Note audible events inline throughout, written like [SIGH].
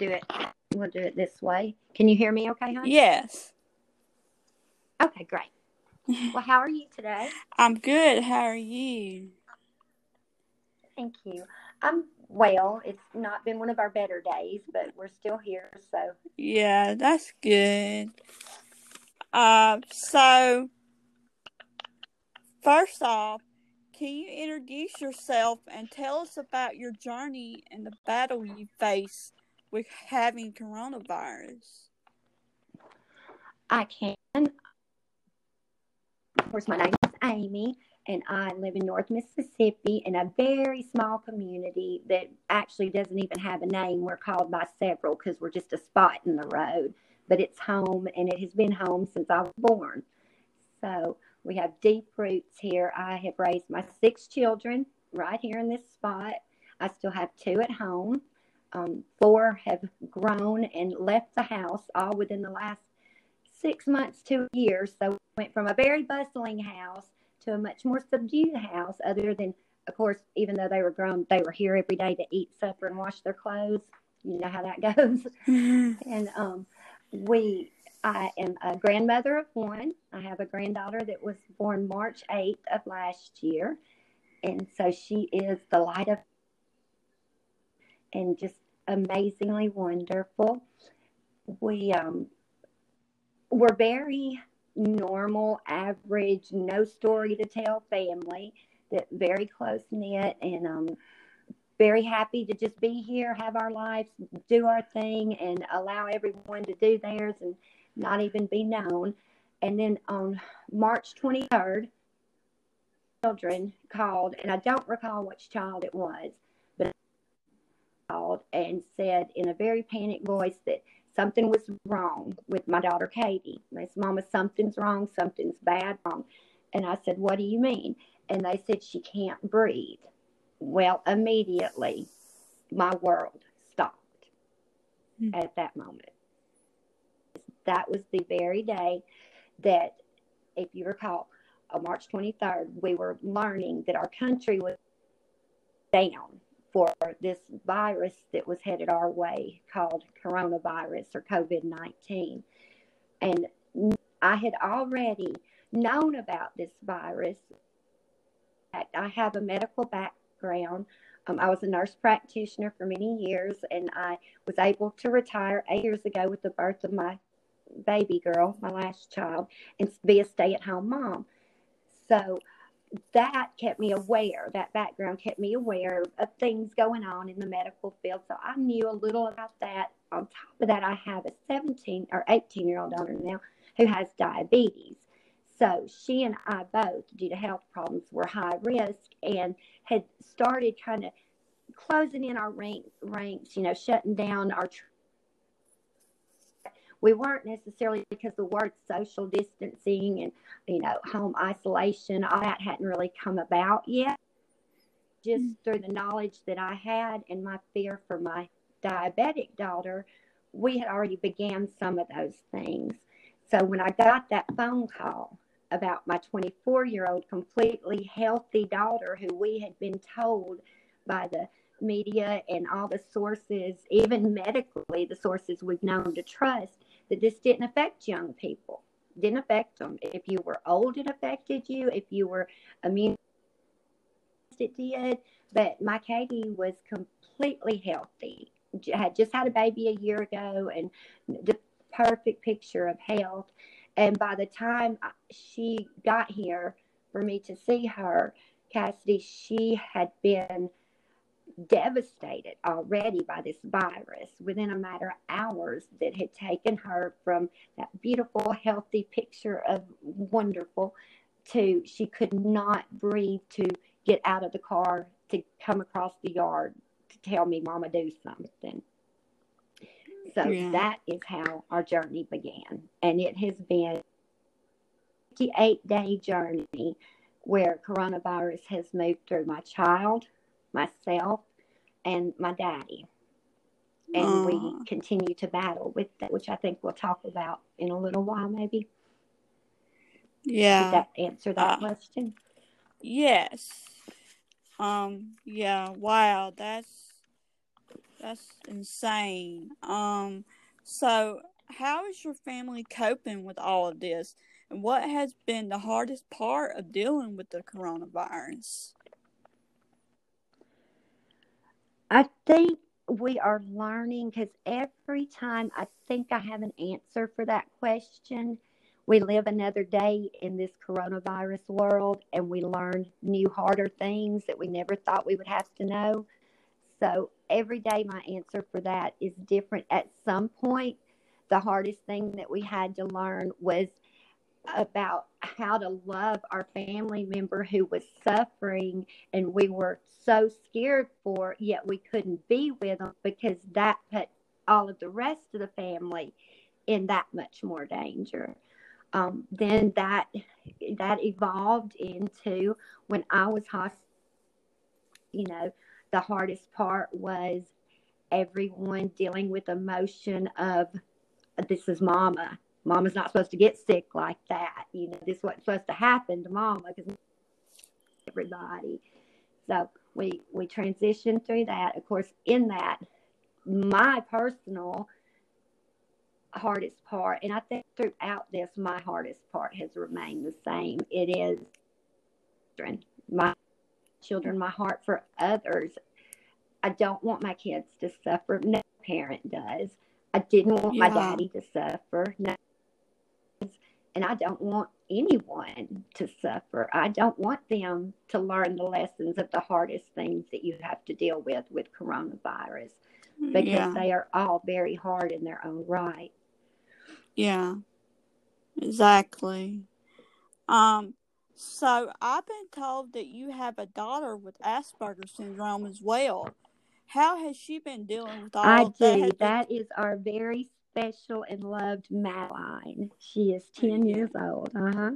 do it. We'll do it this way. Can you hear me okay, honey? Yes. Okay, great. Well, how are you today? [LAUGHS] I'm good. How are you? Thank you. I'm well. It's not been one of our better days, but we're still here. So, Yeah, that's good. Uh, so first off, can you introduce yourself and tell us about your journey and the battle you face with having coronavirus? I can. Of course, my name is Amy, and I live in North Mississippi in a very small community that actually doesn't even have a name. We're called by several because we're just a spot in the road, but it's home, and it has been home since I was born. So we have deep roots here. I have raised my six children right here in this spot. I still have two at home. Um, four have grown and left the house all within the last six months to a year. So we went from a very bustling house to a much more subdued house, other than, of course, even though they were grown, they were here every day to eat supper and wash their clothes. You know how that [LAUGHS] goes. and um, we, I am a grandmother of one. I have a granddaughter that was born March 8th of last year. And so she is the light of and just amazingly wonderful. We um, were very normal, average, no story to tell family that very close knit and um, very happy to just be here, have our lives, do our thing, and allow everyone to do theirs and not even be known. And then on March 23rd, children called, and I don't recall which child it was, called and said in a very panicked voice that something was wrong with my daughter Katie. They said, Mama, something's wrong, something's bad wrong. And I said, What do you mean? And they said, She can't breathe. Well, immediately my world stopped Hmm. at that moment. That was the very day that, if you recall, on March 23rd, we were learning that our country was down for this virus that was headed our way called coronavirus or COVID 19. And I had already known about this virus. I have a medical background. Um, I was a nurse practitioner for many years, and I was able to retire eight years ago with the birth of my baby girl, my last child, and be a stay at home mom. So that kept me aware, that background kept me aware of things going on in the medical field. So I knew a little about that. On top of that, I have a 17 or 18 year old daughter now who has diabetes. So she and I both, due to health problems, were high risk and had started kind of closing in our rank, ranks, you know, shutting down our. We weren't necessarily because the word social distancing and you know home isolation all that hadn't really come about yet. Just mm. through the knowledge that I had and my fear for my diabetic daughter, we had already began some of those things. So when I got that phone call about my 24 year old completely healthy daughter who we had been told by the media and all the sources, even medically, the sources we've known to trust, that this didn't affect young people. Didn't affect them. If you were old, it affected you. If you were immune, it did. But my Katie was completely healthy. Had just had a baby a year ago, and the perfect picture of health. And by the time uh, she got here for me to see her, Cassidy, she had been devastated already by this virus within a matter of hours that had taken her from that beautiful, healthy picture of wonderful to she could not breathe to get out of the car to come across the yard to tell me, Mama, do something. So Yeah. that is how our journey began. And it has been a 58 day journey where coronavirus has moved through my child, myself, and my daddy. And we continue to battle with that, which I think we'll talk about in a little while, maybe. Yeah. Did that answer that Uh, question? Yes. Um, yeah, wow, that's That's insane. Um, so how is your family coping with all of this? And what has been the hardest part of dealing with the coronavirus? I think we are learning because every time I think I have an answer for that question, we live another day in this coronavirus world and we learn new, harder things that we never thought we would have to know. So every day, my answer for that is different. At some point, the hardest thing that we had to learn was about how to love our family member who was suffering and we were so scared for yet we couldn't be with them because that put all of the rest of the family in that much more danger. Um, then that that evolved into when i was hospitalized you know the hardest part was everyone dealing with emotion of this is mama mama's not supposed to get sick like that. You know, this wasn't supposed to happen to mama because everybody. So we we transitioned through that. Of course, in that, my personal hardest part, and I think throughout this, my hardest part has remained the same. It is my children, my heart for others. I don't want my kids to suffer. No parent does. I didn't want yeah. my daddy to suffer. No and I don't want anyone to suffer. I don't want them to learn the lessons of the hardest things that you have to deal with with coronavirus because yeah. they are all very hard in their own right. Yeah. Exactly. Um so I've been told that you have a daughter with Asperger's syndrome as well. How has she been dealing with all I do. That, that is our very special and loved Madeline. She is 10 years old. Uh huh.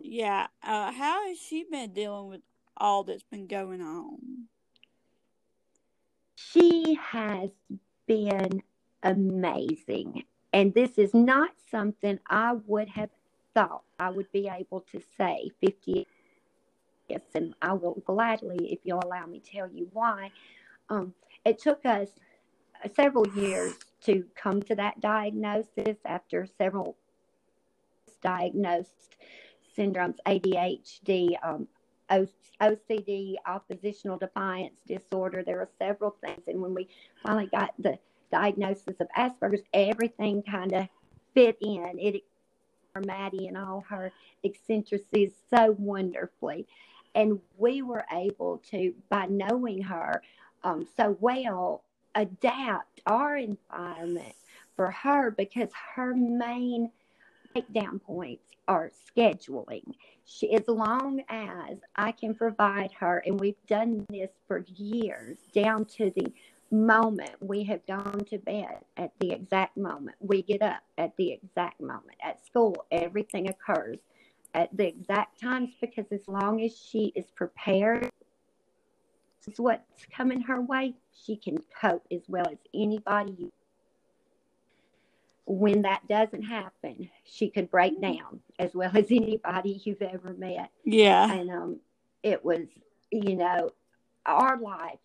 Yeah. Uh, how has she been dealing with all that's been going on? She has been amazing. And this is not something I would have thought I would be able to say 50 years. And I will gladly, if you'll allow me, tell you why. Um, it took us several years to come to that diagnosis after several diagnosed syndromes, ADHD, um, OCD, oppositional defiance disorder. There are several things. And when we finally got the diagnosis of Asperger's, everything kind of fit in. It for Maddie and all her eccentricities so wonderfully. And we were able to, by knowing her um, so well, adapt our environment for her because her main takedown points are scheduling. She, as long as I can provide her, and we've done this for years, down to the moment we have gone to bed at the exact moment we get up at the exact moment at school everything occurs at the exact times because as long as she is prepared what's coming her way, she can cope as well as anybody. When that doesn't happen, she could break down as well as anybody you've ever met. Yeah. And um, it was, you know, our life,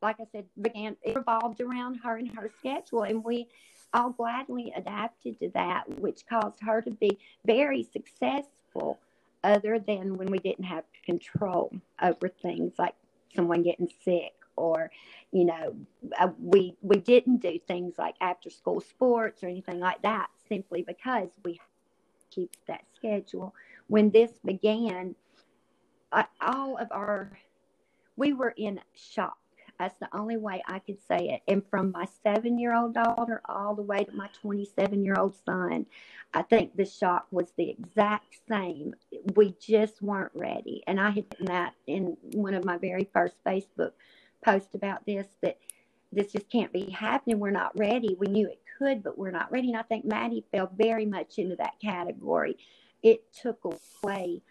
like I said, began, it revolved around her and her schedule. And we all gladly adapted to that, which caused her to be very successful other than when we didn't have control over things like someone getting sick or you know uh, we we didn't do things like after school sports or anything like that simply because we keep that schedule. When this began all of our we were in shock that's the only way I could say it. And from my seven year old daughter all the way to my 27 year old son, I think the shock was the exact same. We just weren't ready. And I had that in one of my very first Facebook posts about this that this just can't be happening. We're not ready. We knew it could, but we're not ready. And I think Maddie fell very much into that category. It took away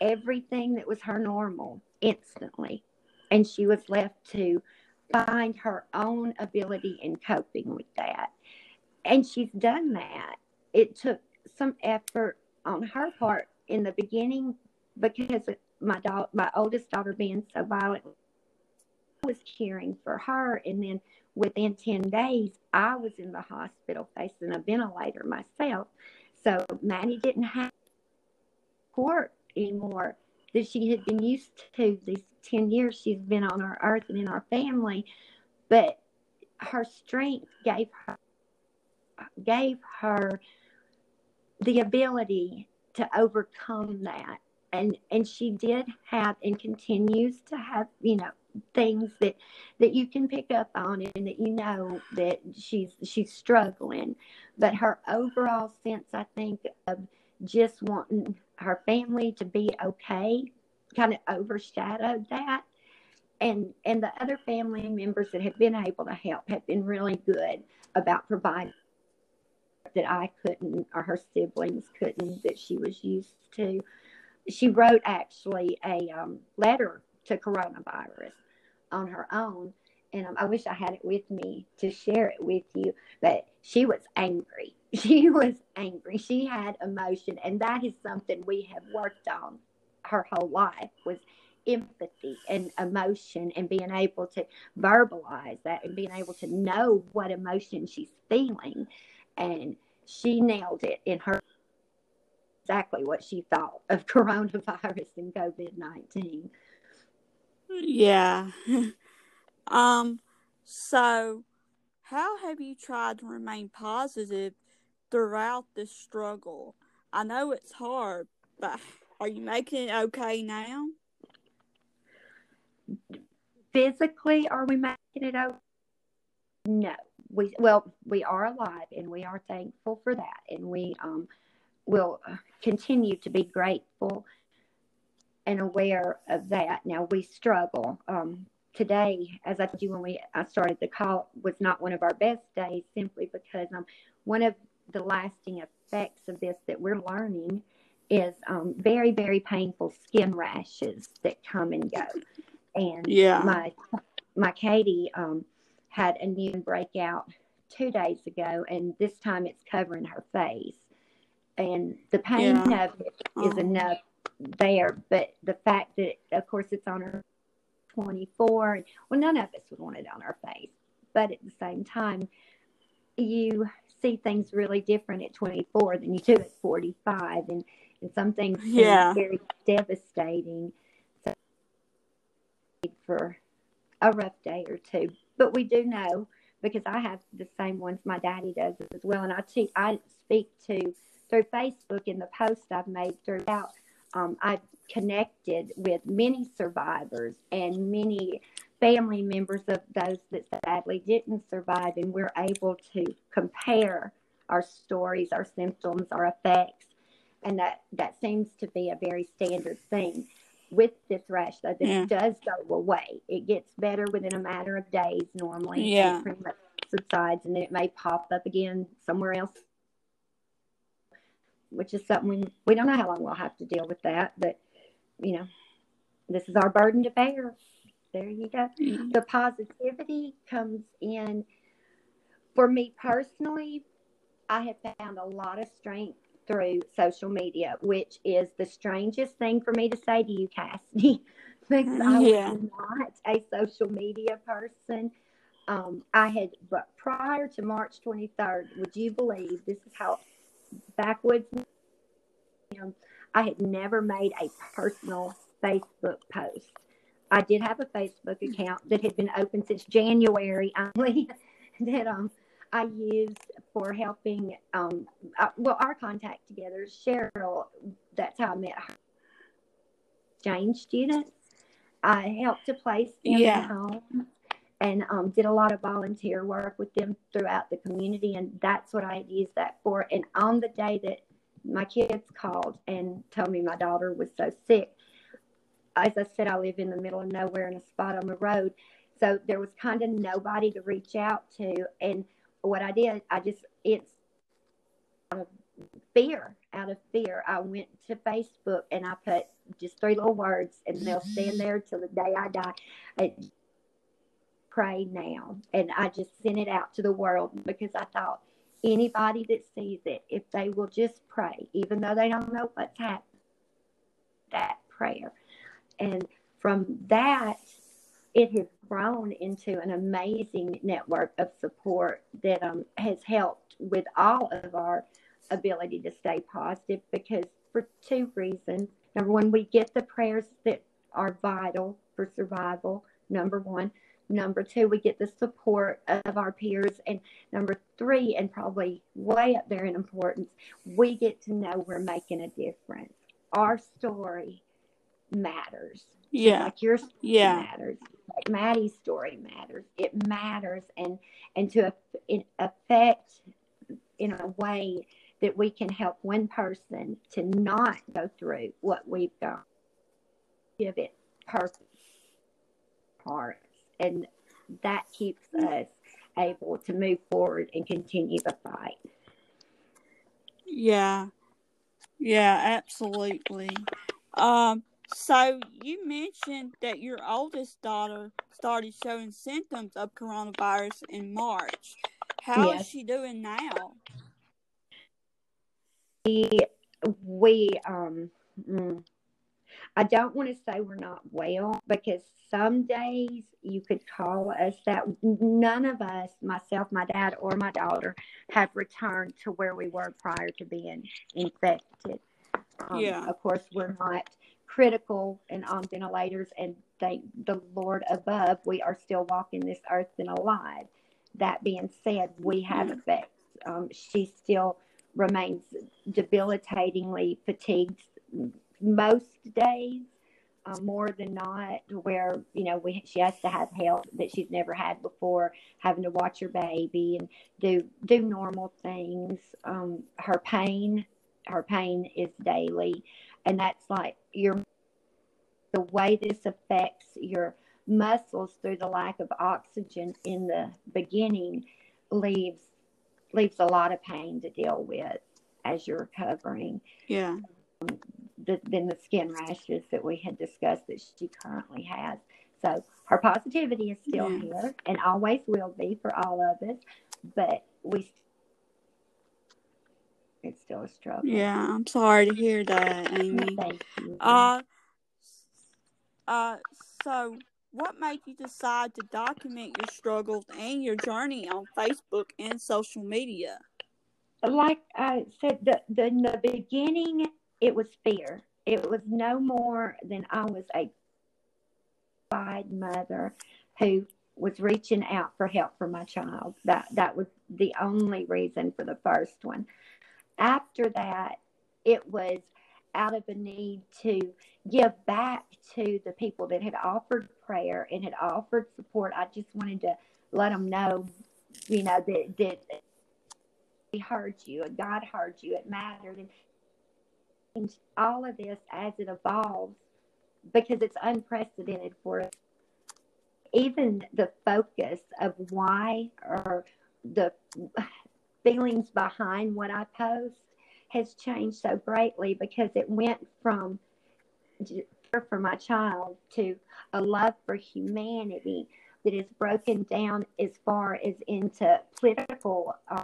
everything that was her normal instantly and she was left to find her own ability in coping with that. And she's done that. It took some effort on her part in the beginning because my daughter, my oldest daughter being so violent, I was caring for her. And then within 10 days, I was in the hospital facing a ventilator myself. So Maddie didn't have support anymore that she had been used to these 10 years she's been on our earth and in our family. But her strength gave her gave her the ability to overcome that and and she did have and continues to have you know things that that you can pick up on and that you know that she's she's struggling but her overall sense i think of just wanting her family to be okay kind of overshadowed that and and the other family members that have been able to help have been really good about providing that I couldn't or her siblings couldn't that she was used to. She wrote actually a um, letter to coronavirus on her own. And I wish I had it with me to share it with you. But she was angry. [LAUGHS] She was angry. She had emotion. And that is something we have worked on her whole life was empathy and emotion and being able to verbalize that and being able to know what emotion she's feeling and she nailed it in her exactly what she thought of [LAUGHS] coronavirus and COVID 19. Yeah. [LAUGHS] um, so how have you tried to remain positive throughout this struggle? I know it's hard, but are you making it okay now? Physically, are we making it okay? No we well we are alive and we are thankful for that and we um, will continue to be grateful and aware of that now we struggle um, today as i told you when we i started the call was not one of our best days simply because um, one of the lasting effects of this that we're learning is um, very very painful skin rashes that come and go and yeah my my katie um, had a new breakout two days ago, and this time it's covering her face. And the pain yeah. of it is oh. enough there, but the fact that, of course, it's on her 24, well, none of us would want it on our face. But at the same time, you see things really different at 24 than you do at 45, and, and some things yeah. very devastating. So, for a rough day or two. But we do know because I have the same ones my daddy does as well. And I, te- I speak to through Facebook in the posts I've made throughout. Um, I've connected with many survivors and many family members of those that sadly didn't survive, and we're able to compare our stories, our symptoms, our effects, and that that seems to be a very standard thing with this rash though this yeah. does go away it gets better within a matter of days normally yeah it pretty much subsides and then it may pop up again somewhere else which is something we, we don't know how long we'll have to deal with that but you know this is our burden to bear there you go mm-hmm. the positivity comes in for me personally i have found a lot of strength through social media, which is the strangest thing for me to say to you, Cassidy, [LAUGHS] because I yeah. was not a social media person. Um, I had, but prior to March 23rd, would you believe this is how backwoods? I had never made a personal Facebook post. I did have a Facebook account that had been open since January only. [LAUGHS] that um I used for helping, um, uh, well, our contact together, Cheryl, that's how I met her exchange students. I helped to place them yeah. in homes and um, did a lot of volunteer work with them throughout the community. And that's what I used that for. And on the day that my kids called and told me my daughter was so sick, as I said, I live in the middle of nowhere in a spot on the road. So there was kind of nobody to reach out to. And what I did, I just, it's out of fear, out of fear. I went to Facebook and I put just three little words and they'll stand there till the day I die. I, pray now. And I just sent it out to the world because I thought anybody that sees it, if they will just pray, even though they don't know what's happening, that prayer. And from that, it has grown into an amazing network of support that um, has helped with all of our ability to stay positive because for two reasons. Number one, we get the prayers that are vital for survival, number one. Number two, we get the support of our peers. And number three, and probably way up there in importance, we get to know we're making a difference. Our story matters. Yeah. Like your story Yeah. matters. Like Maddie's story matters. It matters. And, and to affect in a way that we can help one person to not go through what we've gone. Give it purpose, parts, and that keeps us able to move forward and continue the fight. Yeah. Yeah, absolutely. Um, so you mentioned that your oldest daughter started showing symptoms of coronavirus in March. How is Yes. she doing now? We, um, mm, I don't want to say we're not well because some days you could call us that. None of us, myself, my dad, or my daughter, have returned to where we were prior to being infected. Um, Yeah. Of course, we're not critical and on ventilators, and thank the Lord above, we are still walking this earth and alive. That being said, we have Yeah. effects. Um, she still remains debilitatingly fatigued most days, uh, more than not, where you know we she has to have help that she's never had before, having to watch her baby and do do normal things. Um, her pain, her pain is daily, and that's like your the way this affects your muscles through the lack of oxygen in the beginning leaves leaves a lot of pain to deal with as you're recovering Yeah. The, than the skin rashes that we had discussed that she currently has. So her positivity is still Yeah. here and always will be for all of us, but we it's still a struggle. Yeah, I'm sorry to hear that, Amy. Thank you. Uh, uh, so what made you decide to document your struggles and your journey on Facebook and social media? like I said, the, the the beginning, it was fear. It was no more than I was a fied mother who was reaching out for help for my child. That that was the only reason for the first one. After that, it was out of a need to give back to the people that had offered prayer and had offered support. I just wanted to let them know, you know, that that we heard you and God heard you. It mattered. And, all of this as it evolves, because it's unprecedented for us, even the focus of why or the feelings behind what I post has changed so greatly because it went from for my child to a love for humanity that is broken down as far as into political uh,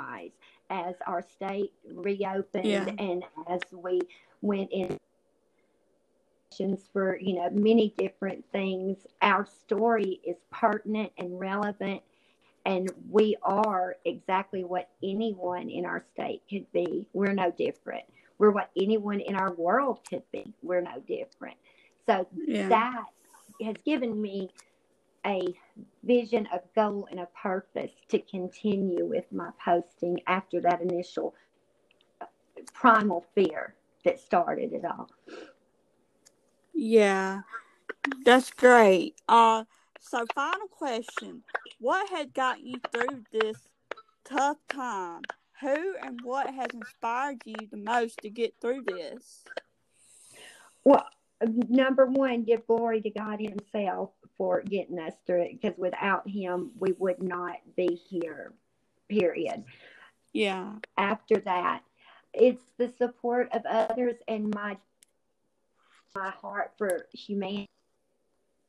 eyes as our state reopened Yeah. and as we went in for you know many different things our story is pertinent and relevant and we are exactly what anyone in our state could be we're no different we're what anyone in our world could be we're no different so Yeah. that has given me a vision, a goal, and a purpose to continue with my posting after that initial primal fear that started it all. Yeah, that's great. Uh, so final question: What had got you through this tough time? Who and what has inspired you the most to get through this? Well, number one, give glory to God Himself for getting us through it because without Him, we would not be here, period. Yeah, after that it's the support of others and my my heart for humanity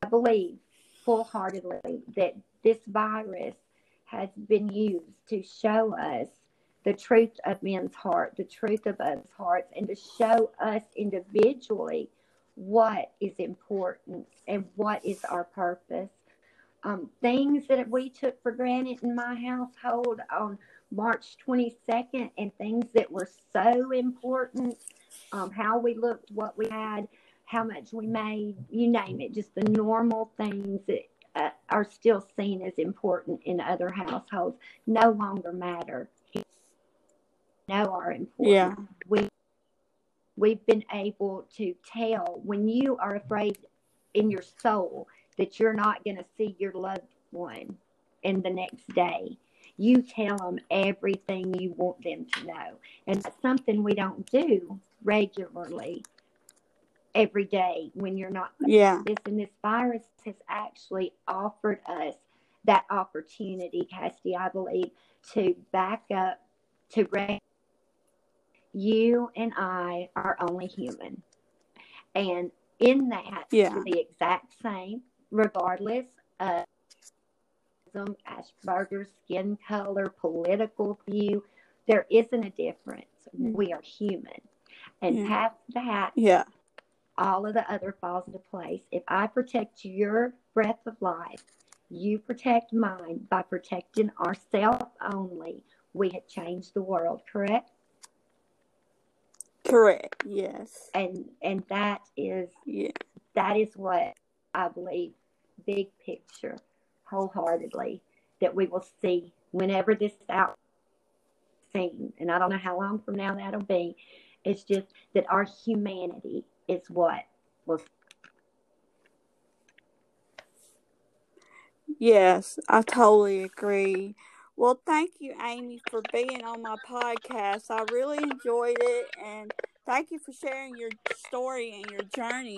i believe full-heartedly that this virus has been used to show us the truth of men's heart the truth of us hearts and to show us individually what is important and what is our purpose. Um, things that we took for granted in my household on March 22nd and things that were so important um, how we looked, what we had, how much we made, you name it, just the normal things that uh, are still seen as important in other households no longer matter. No are important. Yeah. We we've been able to tell when you are afraid in your soul that you're not going to see your loved one in the next day. You tell them everything you want them to know. And that's something we don't do regularly every day when you're not Yeah. this and this virus has actually offered us that opportunity, Cassidy, I believe, to back up to re- you and I are only human. And in that, Yeah. the exact same, regardless of Asperger's, skin color, political view, there isn't a difference. Mm. We are human. And Yeah. past that, Yeah. all of the other falls into place. If I protect your breath of life, you protect mine by protecting ourselves only. We have changed the world, correct? Correct. Yes. And and that is Yeah. that is what I believe, big picture, wholeheartedly, that we will see whenever this out seen. And I don't know how long from now that'll be. It's just that our humanity is what was Yes, I totally agree. Well, thank you, Amy, for being on my podcast. I really enjoyed it, and thank you for sharing your story and your journey.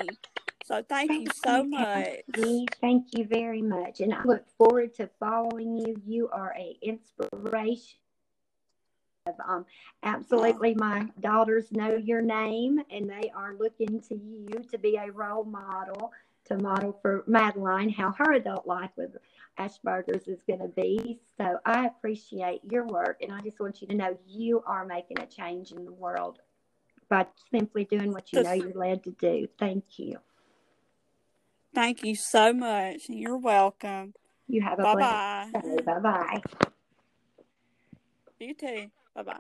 So, thank you so much. Cassidy. Thank you very much. And I look forward to following you. You are a inspiration. Um, absolutely, my daughters know your name and they are looking to you to be a role model, to model for Madeline how her adult life with Asperger's is going to be. So I appreciate your work and I just want you to know you are making a change in the world by simply doing what you know you're led to do. Thank you. Thank you so much. You're welcome. You have a Bye bye. Bye bye. You too. Bye bye.